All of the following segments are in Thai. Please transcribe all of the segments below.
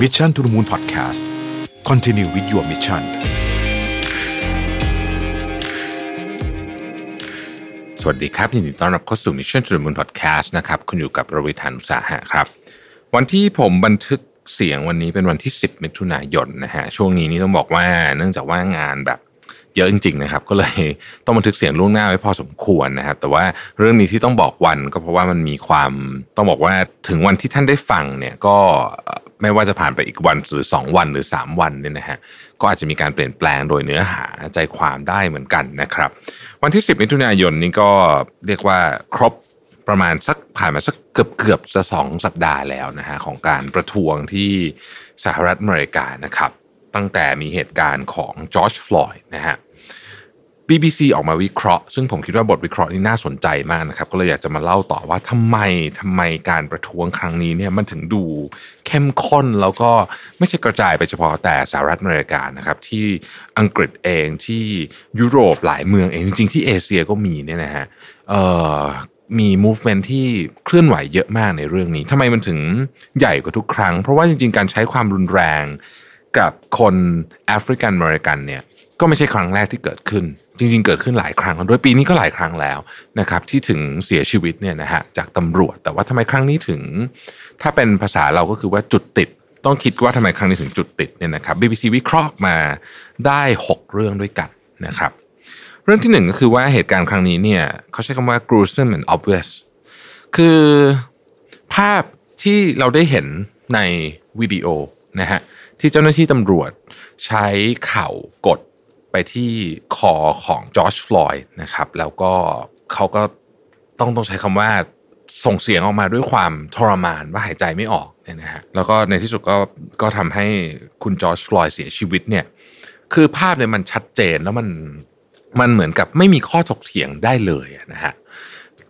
Mission to the Moon Podcast Continue with your mission สวัสดีครับ ยินดีต้อนรับเข้าสู่ Mission to the Moon Podcast นะครับ คุณอยู่กับประวิธานอุตสาหะครับ วันที่ผมบันทึกเสียงวันนี้เป็นวันที่ 10 มิถุนายนนะฮะ ช่วงนี้นี่ต้องบอกว่าเนื่องจากว่างานแบบ เยอะจริงๆนะครับ ก็เลยต้องบันทึกเสียงล่วงหน้าไว้พอสมควรนะครับ แต่ว่าเรื่องนี้ที่ต้องบอกวันก็เพราะว่ามันมีความต้องบอกว่าถึงวันที่ท่านได้ฟังเนี่ยก็ไม่ว่าจะผ่านไปอีกวันหรือ 2 วันหรือ 3 วันเนี่ยนะฮะก็อาจจะมีการเปลี่ยนแปลงโดยเนื้อหาใจความได้เหมือนกันนะครับ วันที่ 10มิถุนายนนี้ก็เรียกว่าครบประมาณสักผ่านมาสักเกือบเกือบจะสองสัปดาห์แล้วนะฮะของการประท้วงที่สหรัฐอเมริกานะครับ ตั้งแต่มีเหตุการณ์ของจอร์จฟลอยด์นะฮะ BBC ออกมาวิเคราะห์ ซึ่งผมคิดว่าบทวิเคราะห์นี้น่าสนใจมากนะครับ ก็เลยอยากจะมาเล่าต่อว่าทำไมทำไมการประท้วงครั้งนี้เนี่ยมันถึงดูเข้มข้นแล้วก็ไม่ใช่กระจายไปเฉพาะแต่สหรัฐอเมริกานะครับ ที่อังกฤษเองที่ยุโรปหลายเมืองเองจริงๆที่เอเชียก็มีเนี่ยนะฮะมี movement ที่เคลื่อนไหวเยอะมากในเรื่องนี้ทำไมมันถึงใหญ่กว่าทุกครั้ง เพราะว่าจริงๆ การใช้ความรุนแรงกับคนแอฟริกันอเมริกันเนี่ยก็ไม่ใช่ครั้งแรกที่เกิดขึ้น จริงๆ เกิดขึ้นหลายครั้งโดยปีนี้ก็หลายครั้งแล้วนะครับที่ถึงเสียชีวิตเนี่ยนะฮะจากตำรวจ แต่ว่าทำไมครั้งนี้ถึง ถ้าเป็นภาษาเราก็คือว่าจุดติด ต้องคิดว่าทำไมครั้งนี้ถึงจุดติดเนี่ยนะครับ BBC วิเคราะห์มาได้ 6 เรื่องด้วยกันนะครับเรื่องที่หนึ่งก็คือว่าเหตุการณ์ครั้งนี้เนี่ยเขาใช้คำว่า gruesome and obvious คือภาพที่เราได้เห็นในวิดีโอนะฮะที่เจ้าหน้าที่ตำรวจใช้เข่ากด ไปที่คอของจอร์จฟลอยด์นะครับ แล้วก็เขาก็ต้องต้องใช้คำว่าส่งเสียงออกมาด้วยความทรมานว่าหายใจไม่ออกเนี่ยนะฮะแล้วก็ในที่สุดก็ก็ทำให้คุณจอร์จฟลอยด์เสียชีวิตเนี่ยคือภาพเนี่ยมันชัดเจนแล้วมันมันเหมือนกับไม่มีข้อถกเถียงได้เลยนะฮะ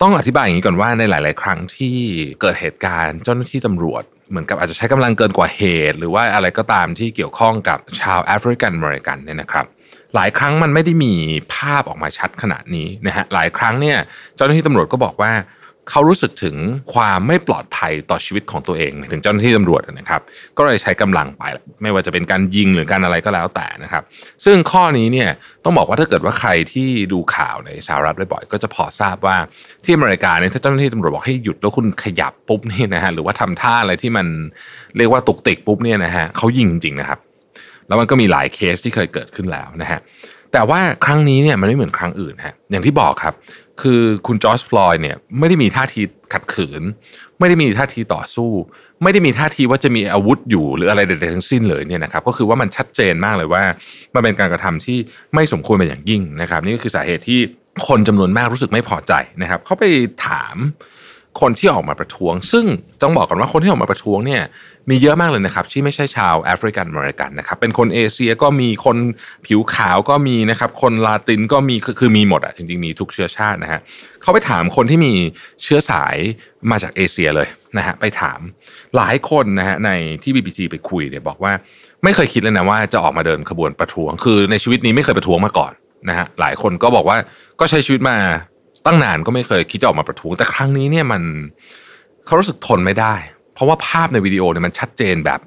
ต้องอธิบายอย่างนี้ก่อนว่าในหลาย ๆ ครั้งที่เกิดเหตุการณ์เจ้าหน้าที่ตำรวจเหมือนกับอาจจะใช้กำลังเกินกว่าเหตุ หรือว่าอะไรก็ตามที่เกี่ยวข้องกับชาวแอฟริกันอเมริกันเนี่ยนะครับ หลายครั้งมันไม่ได้มีภาพออกมาชัดขนาดนี้นะฮะหลายครั้งเนี่ยเจ้าหน้าที่ตำรวจก็บอกว่าเขารู้สึกถึงความไม่ปลอดภัยต่อชีวิตของตัวเองถึงเจ้าหน้าที่ตำรวจนะครับก็เลยใช้กำลังไป ไม่ว่าจะเป็นการยิงหรือการอะไรก็แล้วแต่นะครับ ซึ่งข้อนี้เนี่ยต้องบอกว่าถ้าเกิดว่าใครที่ดูข่าวในสหรัฐบ่อยๆก็จะพอทราบว่าที่อเมริกาเนี่ยถ้าเจ้าหน้าที่ตำรวจบอกให้หยุดแล้วคุณขยับปุ๊บนี่นะฮะหรือว่าทำท่าอะไรที่มันเรียกว่าตุกติกปุ๊บเนี่ยนะฮะเขายิงจริงๆนะครับ แล้วมันก็มีหลายเคสที่เคยเกิดขึ้นแล้วนะฮะแต่ว่าครั้งนี้เนี่ยมันไม่เหมือนครั้งอื่นฮะอย่างที่บอกครับ คือคุณจอร์จฟลอยด์เนี่ยไม่ได้มีท่าทีขัดขืน ไม่ได้มีท่าทีต่อสู้ ไม่ได้มีท่าทีว่าจะมีอาวุธอยู่หรืออะไรใดๆทั้งสิ้นเลยเนี่ยนะครับก็คือว่ามันชัดเจนมากเลยว่า มันเป็นการกระทำที่ไม่สมควรเป็นอย่างยิ่งนะครับ นี่ก็คือสาเหตุที่คนจำนวนมากรู้สึกไม่พอใจนะครับ เขาไปถาม คนที่ออกมาประท้วง ซึ่งต้องบอกก่อนว่าคนที่ออกมาประท้วงเนี่ยมีเยอะมากเลยนะครับ ที่ไม่ใช่ชาวแอฟริกันอเมริกันนะครับเป็นคนเอเชียก็มีคนผิวขาวก็มีนะครับคนลาตินก็มีคือมีหมดอะจริงๆมีทุกเชื้อชาตินะฮะเขาไปถามคนที่มีเชื้อสายมาจากเอเชียเลยนะฮะไปถามหลายคนนะฮะในที่ BBC ไปคุยเนี่ยบอกว่าไม่เคยคิดเลยนะว่าจะออกมาเดินขบวนประท้วง คือในชีวิตนี้ไม่เคยประท้วงมาก่อนนะฮะหลายคนก็บอกว่าก็ใช้ชีวิตมา ตั้งนานก็ไม่เคยคิดจะออกมาประท้วง แต่ครั้งนี้เนี่ยมันเขารู้สึกทนไม่ได้ เพราะว่าภาพในวิดีโอเนี่ยมันชัดเจนแบบ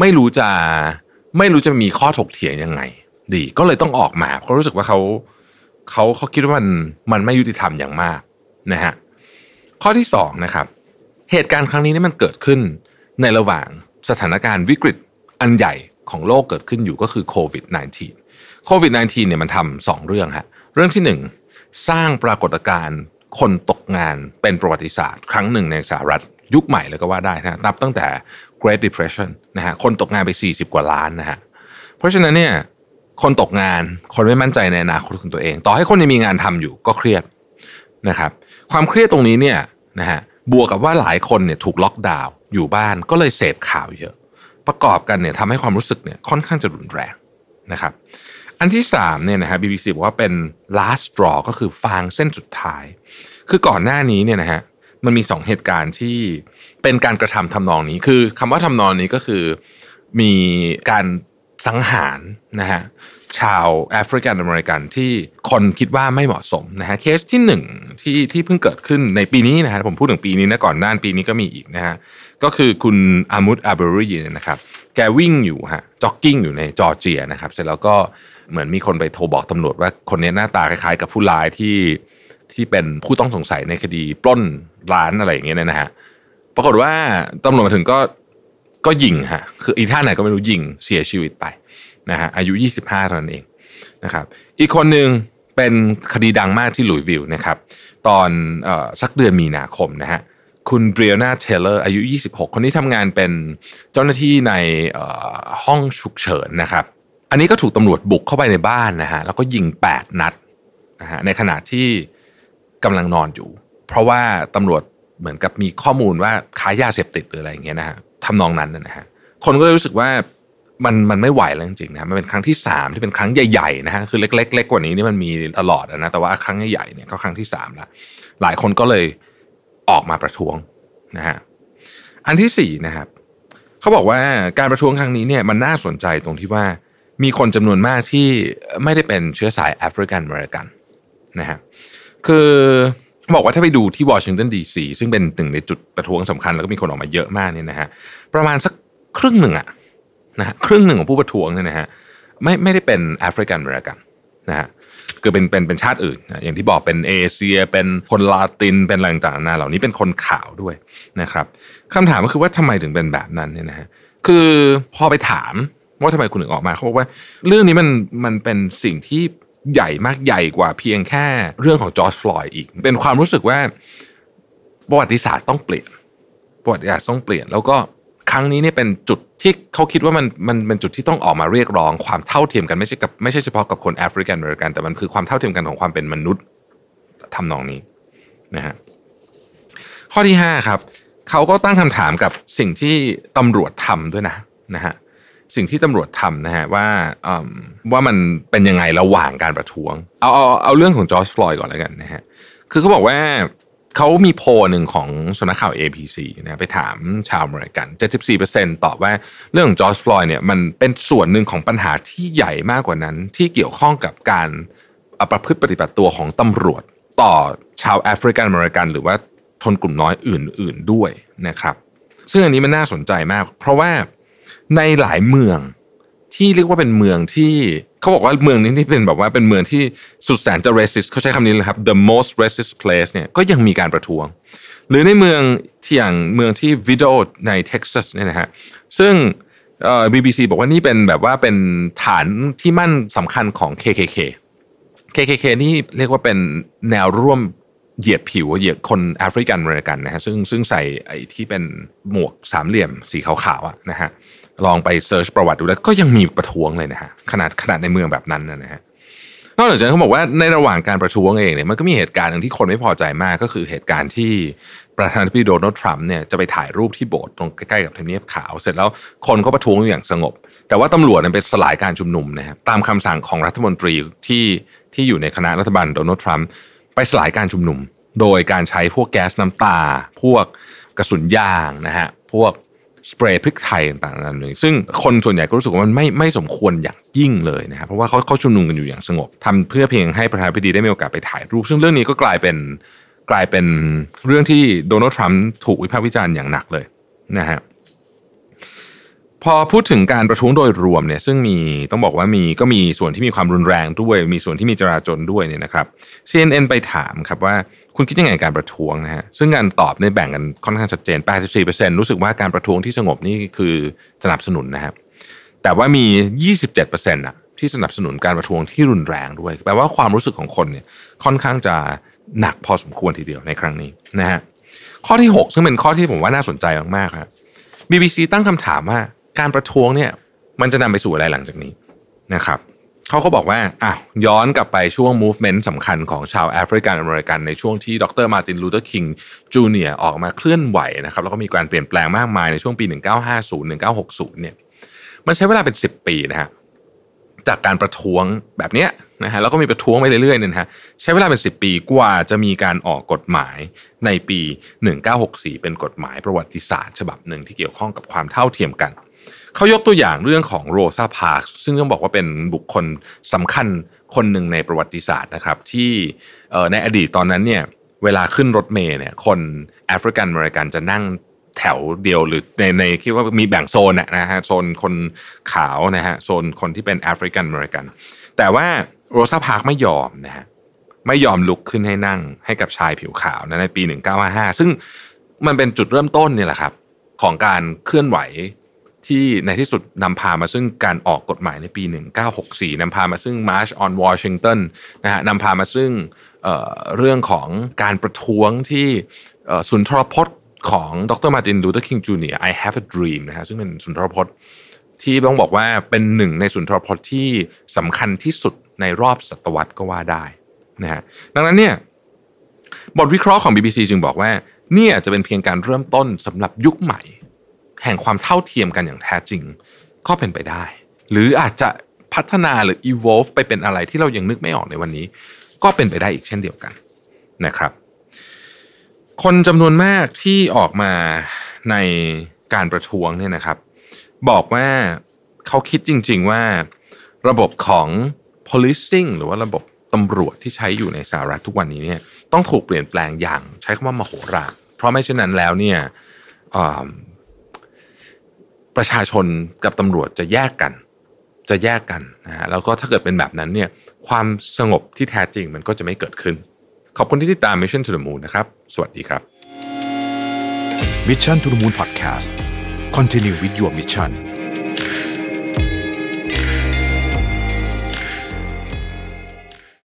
ไม่รู้จะไม่รู้จะมีข้อถกเถียงยังไง ดี ก็เลยต้องออกมา เพราะรู้สึกว่าเขาเขาเขาคิดว่ามันมันไม่ยุติธรรมอย่างมากนะฮะข้อที่สองนะครับ เหตุการณ์ครั้งนี้นี่มันเกิดขึ้นในระหว่างสถานการณ์วิกฤตอันใหญ่ของโลกเกิดขึ้นอยู่ก็คือโควิด -19 โควิด -19 เนี่ยมันทำสองเรื่องฮะเรื่องที่หนึ่ง สร้างปรากฏการณ์คนตกงานเป็นประวัติศาสตร์ ครั้งหนึ่งในสหรัฐยุคใหม่เลยก็ว่าได้นะนับตั้งแต่ Great Depression นะฮะคนตกงานไป 40 กว่าล้านนะฮะเพราะฉะนั้นเนี่ยคนตกงานคนไม่มั่นใจในอนาคตของตัวเอง ต่อให้คนยังมีงานทำอยู่ก็เครียดนะครับความเครียดตรงนี้เนี่ยนะฮะบวกกับว่าหลายคนเนี่ยถูกล็อกดาวน์อยู่บ้านก็เลยเสพข่าวเยอะ ประกอบกันเนี่ยทำให้ความรู้สึกเนี่ยค่อนข้างจะรุนแรงนะครับ อันที่สามเนี่ยนะฮะ BBC บอกว่าเป็น last straw ก็คือฟางเส้นสุดท้าย คือก่อนหน้านี้เนี่ยนะฮะมันมีสองเหตุการณ์ที่เป็นการกระทำทำนองนี้ คือคำว่าทำนองนี้ก็คือมีการสังหารนะฮะชาวแอฟริกันอเมริกันที่คนคิดว่าไม่เหมาะสมนะฮะเคสที่หนึ่งที่ที่เพิ่งเกิดขึ้นในปีนี้นะฮะผมพูดถึงปีนี้นะก่อนหน้าปีนี้ก็มีอีกนะฮะ ก็คือคุณ Ahmaud Arbery นะครับแกวิ่งอยู่ฮะจ็อกกิ้งอยู่ในจอร์เจียนะครับ เสร็จแล้วก็เหมือนมีคนไปโทรบอกตำรวจว่าคนนี้หน้าตาคล้ายๆ กับผู้ร้ายที่ที่เป็นผู้ต้องสงสัยในคดีปล้นร้านอะไรอย่างเงี้ยนะฮะปรากฏว่าตำรวจมาถึงก็ก็ยิงฮะคืออีท่าไหนก็ไม่รู้ยิงเสียชีวิตไปนะฮะอายุ 25เท่านั้นเองนะครับ อีกคนหนึ่งเป็นคดีดังมากที่หลุยวิลนะครับ ตอนอสักเดือนมีนาคมนะฮะ คุณเบรียนาเทเลอร์อายุ 26 คนนี้ทำงานเป็นเจ้าหน้าที่ในห้องฉุกเฉินนะครับ อันนี้ก็ถูกตำรวจบุกเข้าไปในบ้านนะฮะแล้วก็ยิง 8 นัดนะฮะในขณะที่กำลังนอนอยู่ เพราะว่าตำรวจเหมือนกับมีข้อมูลว่าค้ายาเสพติดหรืออะไรอย่างเงี้ยนะฮะทำนองนั้นนะฮะคนก็เลยรู้สึกว่ามันมันไม่ไหวแล้วจริงๆนะมันเป็นครั้งที่สามที่เป็นครั้งใหญ่ๆนะฮะคือเล็กๆเล็กกว่านี้นี่มันมีตลอดนะแต่ว่าครั้งใหญ่ๆเนี่ยก็ครั้งที่สามละหลายคนก็เลย ออกมาประท้วงนะฮะอันที่สี่นะครับเขาบอกว่าการประท้วงครั้งนี้เนี่ยมันน่าสนใจตรงที่ว่ามีคนจำนวนมากที่ไม่ได้เป็นเชื้อสายแอฟริกันอเมริกันนะฮะคือบอกว่าถ้าไปดูที่วอชิงตันดีซีซึ่งเป็นหนึ่งในจุดประท้วงสำคัญแล้วก็มีคนออกมาเยอะมากเนี่ยนะฮะประมาณสักครึ่งหนึ่งอะนะฮะครึ่งหนึ่งของผู้ประท้วงเนี่ยนะฮะไม่ไม่ได้เป็นแอฟริกันอเมริกันนะฮะ คือเป็นเป็นเป็นชาติอื่นนะอย่างที่บอกเป็นเอเชีย เป็นคนลาตินเป็นอะไรต่างๆนานาเหล่านี้เป็นคนขาวด้วยนะครับคำถามก็คือว่าทำไมถึงเป็นแบบนั้นเนี่ยนะฮะคือพอไปถามว่าทำไมคุณถึงออกมาเขาบอกว่า เรื่องนี้มันมันเป็นสิ่งที่ใหญ่มากใหญ่กว่าเพียงแค่เรื่องของจอร์จฟลอยด์อีก เป็นความรู้สึกว่าประวัติศาสตร์ต้องเปลี่ยนประวัติศาสตร์ต้องเปลี่ยน แล้วก็ ครั้งนี้เนี่ยเป็นจุดที่เขาคิดว่ามันมันเป็นจุดที่ต้องออกมาเรียกร้องความเท่าเทียมกันไม่ใช่กับไม่ใช่เฉพาะกับคนแอฟริกันอเมริกัน แต่มันคือความเท่าเทียมกันของความเป็นมนุษย์ทำนองนี้นะฮะข้อที่ห้าครับเขาก็ตั้งคำถามกับสิ่งที่ตำรวจทำด้วยนะนะฮะสิ่งที่ตำรวจทำนะฮะว่าว่ามันเป็นยังไงระหว่างการประท้วง เอาเอาเอาเรื่องของ George Floyd ก่อนแล้วกันนะฮะคือเขาบอกว่า เขามีโพลหนึ่งของสำนักข่าว ABC นะไปถามชาวอเมริกัน 74%ตอบว่าเรื่องของ George Floyd เนี่ยมันเป็นส่วนหนึ่งของปัญหาที่ใหญ่มากกว่านั้น ที่เกี่ยวข้องกับการประพฤติปฏิบัติตัวของตำรวจ ต่อชาวแอฟริกันอเมริกัน หรือว่าชนกลุ่มน้อยอื่น ๆด้วยนะครับ ซึ่งอันนี้มันน่าสนใจมาก เพราะว่าในหลายเมืองที่เรียกว่าเป็นเมืองที่ เขาบอกว่าเมืองนี้ที่เป็นแบบว่าเป็นเมืองที่สุดแสนจะ racist เขาใช้คำนี้เลยครับ the most racist place เนี่ยก็ยังมีการประท้วง หรือในเมืองที่อย่างเมืองที่วิดโอในเท็กซัสเนี่ยนะฮะซึ่งเอ่อ BBC บอกว่านี่เป็นแบบว่าเป็นฐานที่มั่นสำคัญของ KKK KKK นี่เรียกว่าเป็นแนวร่วมเหยียดผิวเหยียดคนแอฟริกันอเมริกันนะฮะซึ่งซึ่งใส่ไอ้ที่เป็นหมวกสามเหลี่ยมสีขาวๆอะนะฮะ ลองไปเซิร์ชประวัติดูแล้วก็ยังมีประท้วงเลยนะฮะขนาดขนาดในเมืองแบบนั้นนะฮะนอกจากนั้นเขาบอกว่าในระหว่างการประท้วงเองเนี่ยมันก็มีเหตุการณ์หนึ่งที่คนไม่พอใจมากก็คือเหตุการณ์ที่ประธานาธิบดีโดนัลด์ทรัมป์เนี่ยจะไปถ่ายรูปที่โบสถ์ตรงใกล้ๆกับทำเนียบขาว เสร็จแล้วคนก็ประท้วงอย่างสงบ แต่ว่าตำรวจเนี่ยไปสลายการชุมนุมนะฮะตามคำสั่งของรัฐมนตรีที่ที่อยู่ในคณะรัฐบาลโดนัลด์ทรัมป์ไปสลายการชุมนุม โดยการใช้พวกแก๊สน้ำตา พวกกระสุนยางนะฮะพวก สเปรย์พริกไทยต่างๆนั้นเลยซึ่งคนส่วนใหญ่ก็รู้สึกว่ามันไม่ไม่สมควรอย่างยิ่งเลยนะครับเพราะว่าเขาเขาชุมนุมกันอยู่อย่างสงบทำเพื่อเพียงให้ประธานาธิบดีได้มีโอกาสไปถ่ายรูป ซึ่งเรื่องนี้ก็กลายเป็นกลายเป็นเรื่องที่โดนัลด์ทรัมป์ถูกวิพากษ์วิจารณ์อย่างหนักเลยนะฮะพอพูดถึงการประท้วงโดยรวมเนี่ยซึ่งมีต้องบอกว่ามีก็มีส่วนที่มีความรุนแรงด้วย มีส่วนที่มีจราจนด้วยเนี่ยนะครับ CNN ไปถามครับว่า คุณคิดยังไงการประท้วงนะฮะซึ่งการตอบในแบ่งกันค่อนข้างชัดเจน 84%รู้สึกว่าการประท้วงที่สงบนี่คือสนับสนุนนะครับแต่ว่ามี 27%อะที่สนับสนุนการประท้วงที่รุนแรงด้วยแปลว่าความรู้สึกของคนเนี่ยค่อนข้างจะหนักพอสมควรทีเดียวในครั้งนี้นะฮะข้อที่ 6 ซึ่งเป็นข้อที่ผมว่าน่าสนใจมากๆครับ BBC ตั้งคำถามว่าการประท้วงเนี่ยมันจะนำไปสู่อะไรหลังจากนี้นะครับ เขาก็บอกว่าอะย้อนกลับไปช่วง movement สำคัญของชาวแอฟริกันอเมริกันในช่วงที่ดร. Martin Luther King Jr.ออกมาเคลื่อนไหวนะครับแล้วก็มีการเปลี่ยนแปลงมากมายในช่วงปี 1950 1960 เนี่ยมันใช้เวลาเป็น 10 ปีนะฮะจากการประท้วงแบบเนี้ยนะฮะแล้วก็มีประท้วงไปเรื่อยๆเนี่ยฮะใช้เวลาเป็น 10 ปีกว่าจะมีการออกกฎหมายในปี 1964 เป็นกฎหมายประวัติศาสตร์ ฉบับหนึ่งที่เกี่ยวข้องกับความเท่าเทียมกัน เขายกตัวอย่างเรื่องของโรซาพาร์คซึ่งต้องบอกว่าเป็นบุคคลสำคัญคนหนึ่งในประวัติศาสตร์นะครับ ที่ในอดีตตอนนั้นเนี่ยเวลาขึ้นรถเมล์เนี่ยคนแอฟริกันอเมริกันจะนั่งแถวเดียวหรือในในคิดว่ามีแบ่งโซนนะฮะโซนคนขาวนะฮะโซนคนที่เป็นแอฟริกันอเมริกัน แต่ว่าโรซาพาร์คไม่ยอมนะฮะไม่ยอมลุกขึ้นให้นั่งให้กับชายผิวขาวนะในปี 1955 ซึ่งมันเป็นจุดเริ่มต้นนี่แหละครับ ของการเคลื่อนไหว ที่ในที่สุดนำพามาซึ่งการออกกฎหมายในปี 1964นำพามาซึ่ง March on Washington นะฮะนำพามาซึ่งเรื่องของการประท้วงที่สุนทรพจน์ของดรมาร์ตินลูเทอร์คิงจูเนีย I have a dream นะฮะซึ่งเป็นสุนทรพจน์ที่ต้องบอกว่าเป็นหนึ่งในสุนทรพจน์ที่สำคัญที่สุดในรอบศตวรรษก็ว่าได้นะฮะดังนั้นเนี่ยบทวิเคราะห์ของ BBC จึงบอกว่า เนี่อาจจะเป็นเพียงการเริ่มต้นสำหรับยุคใหม่ แห่งความเท่าเทียมกันอย่างแท้จริง ก็เป็นไปได้ หรืออาจจะพัฒนาหรือ evolve ไปเป็นอะไรที่เรายังนึกไม่ออกในวันนี้ ก็เป็นไปได้อีกเช่นเดียวกันนะครับ คนจำนวนมากที่ออกมาในการประท้วงเนี่ยนะครับ บอกว่าเขาคิดจริง ๆ ว่าระบบของ policing หรือว่าระบบตำรวจที่ใช้อยู่ในสหรัฐทุกวันนี้เนี่ยต้องถูกเปลี่ยนแปลงอย่างใช้คำว่ามโหฬารเพราะไม่เช่นนั้นแล้วเนี่ย ประชาชนกับตำรวจจะแยกกัน จะแยกกันนะฮะแล้วก็ถ้าเกิดเป็นแบบนั้นเนี่ยความสงบที่แท้จริงมันก็จะไม่เกิดขึ้น ขอบคุณที่ติดตาม Mission to the Moon นะครับ สวัสดีครับ Mission to the Moon Podcast Continue with your mission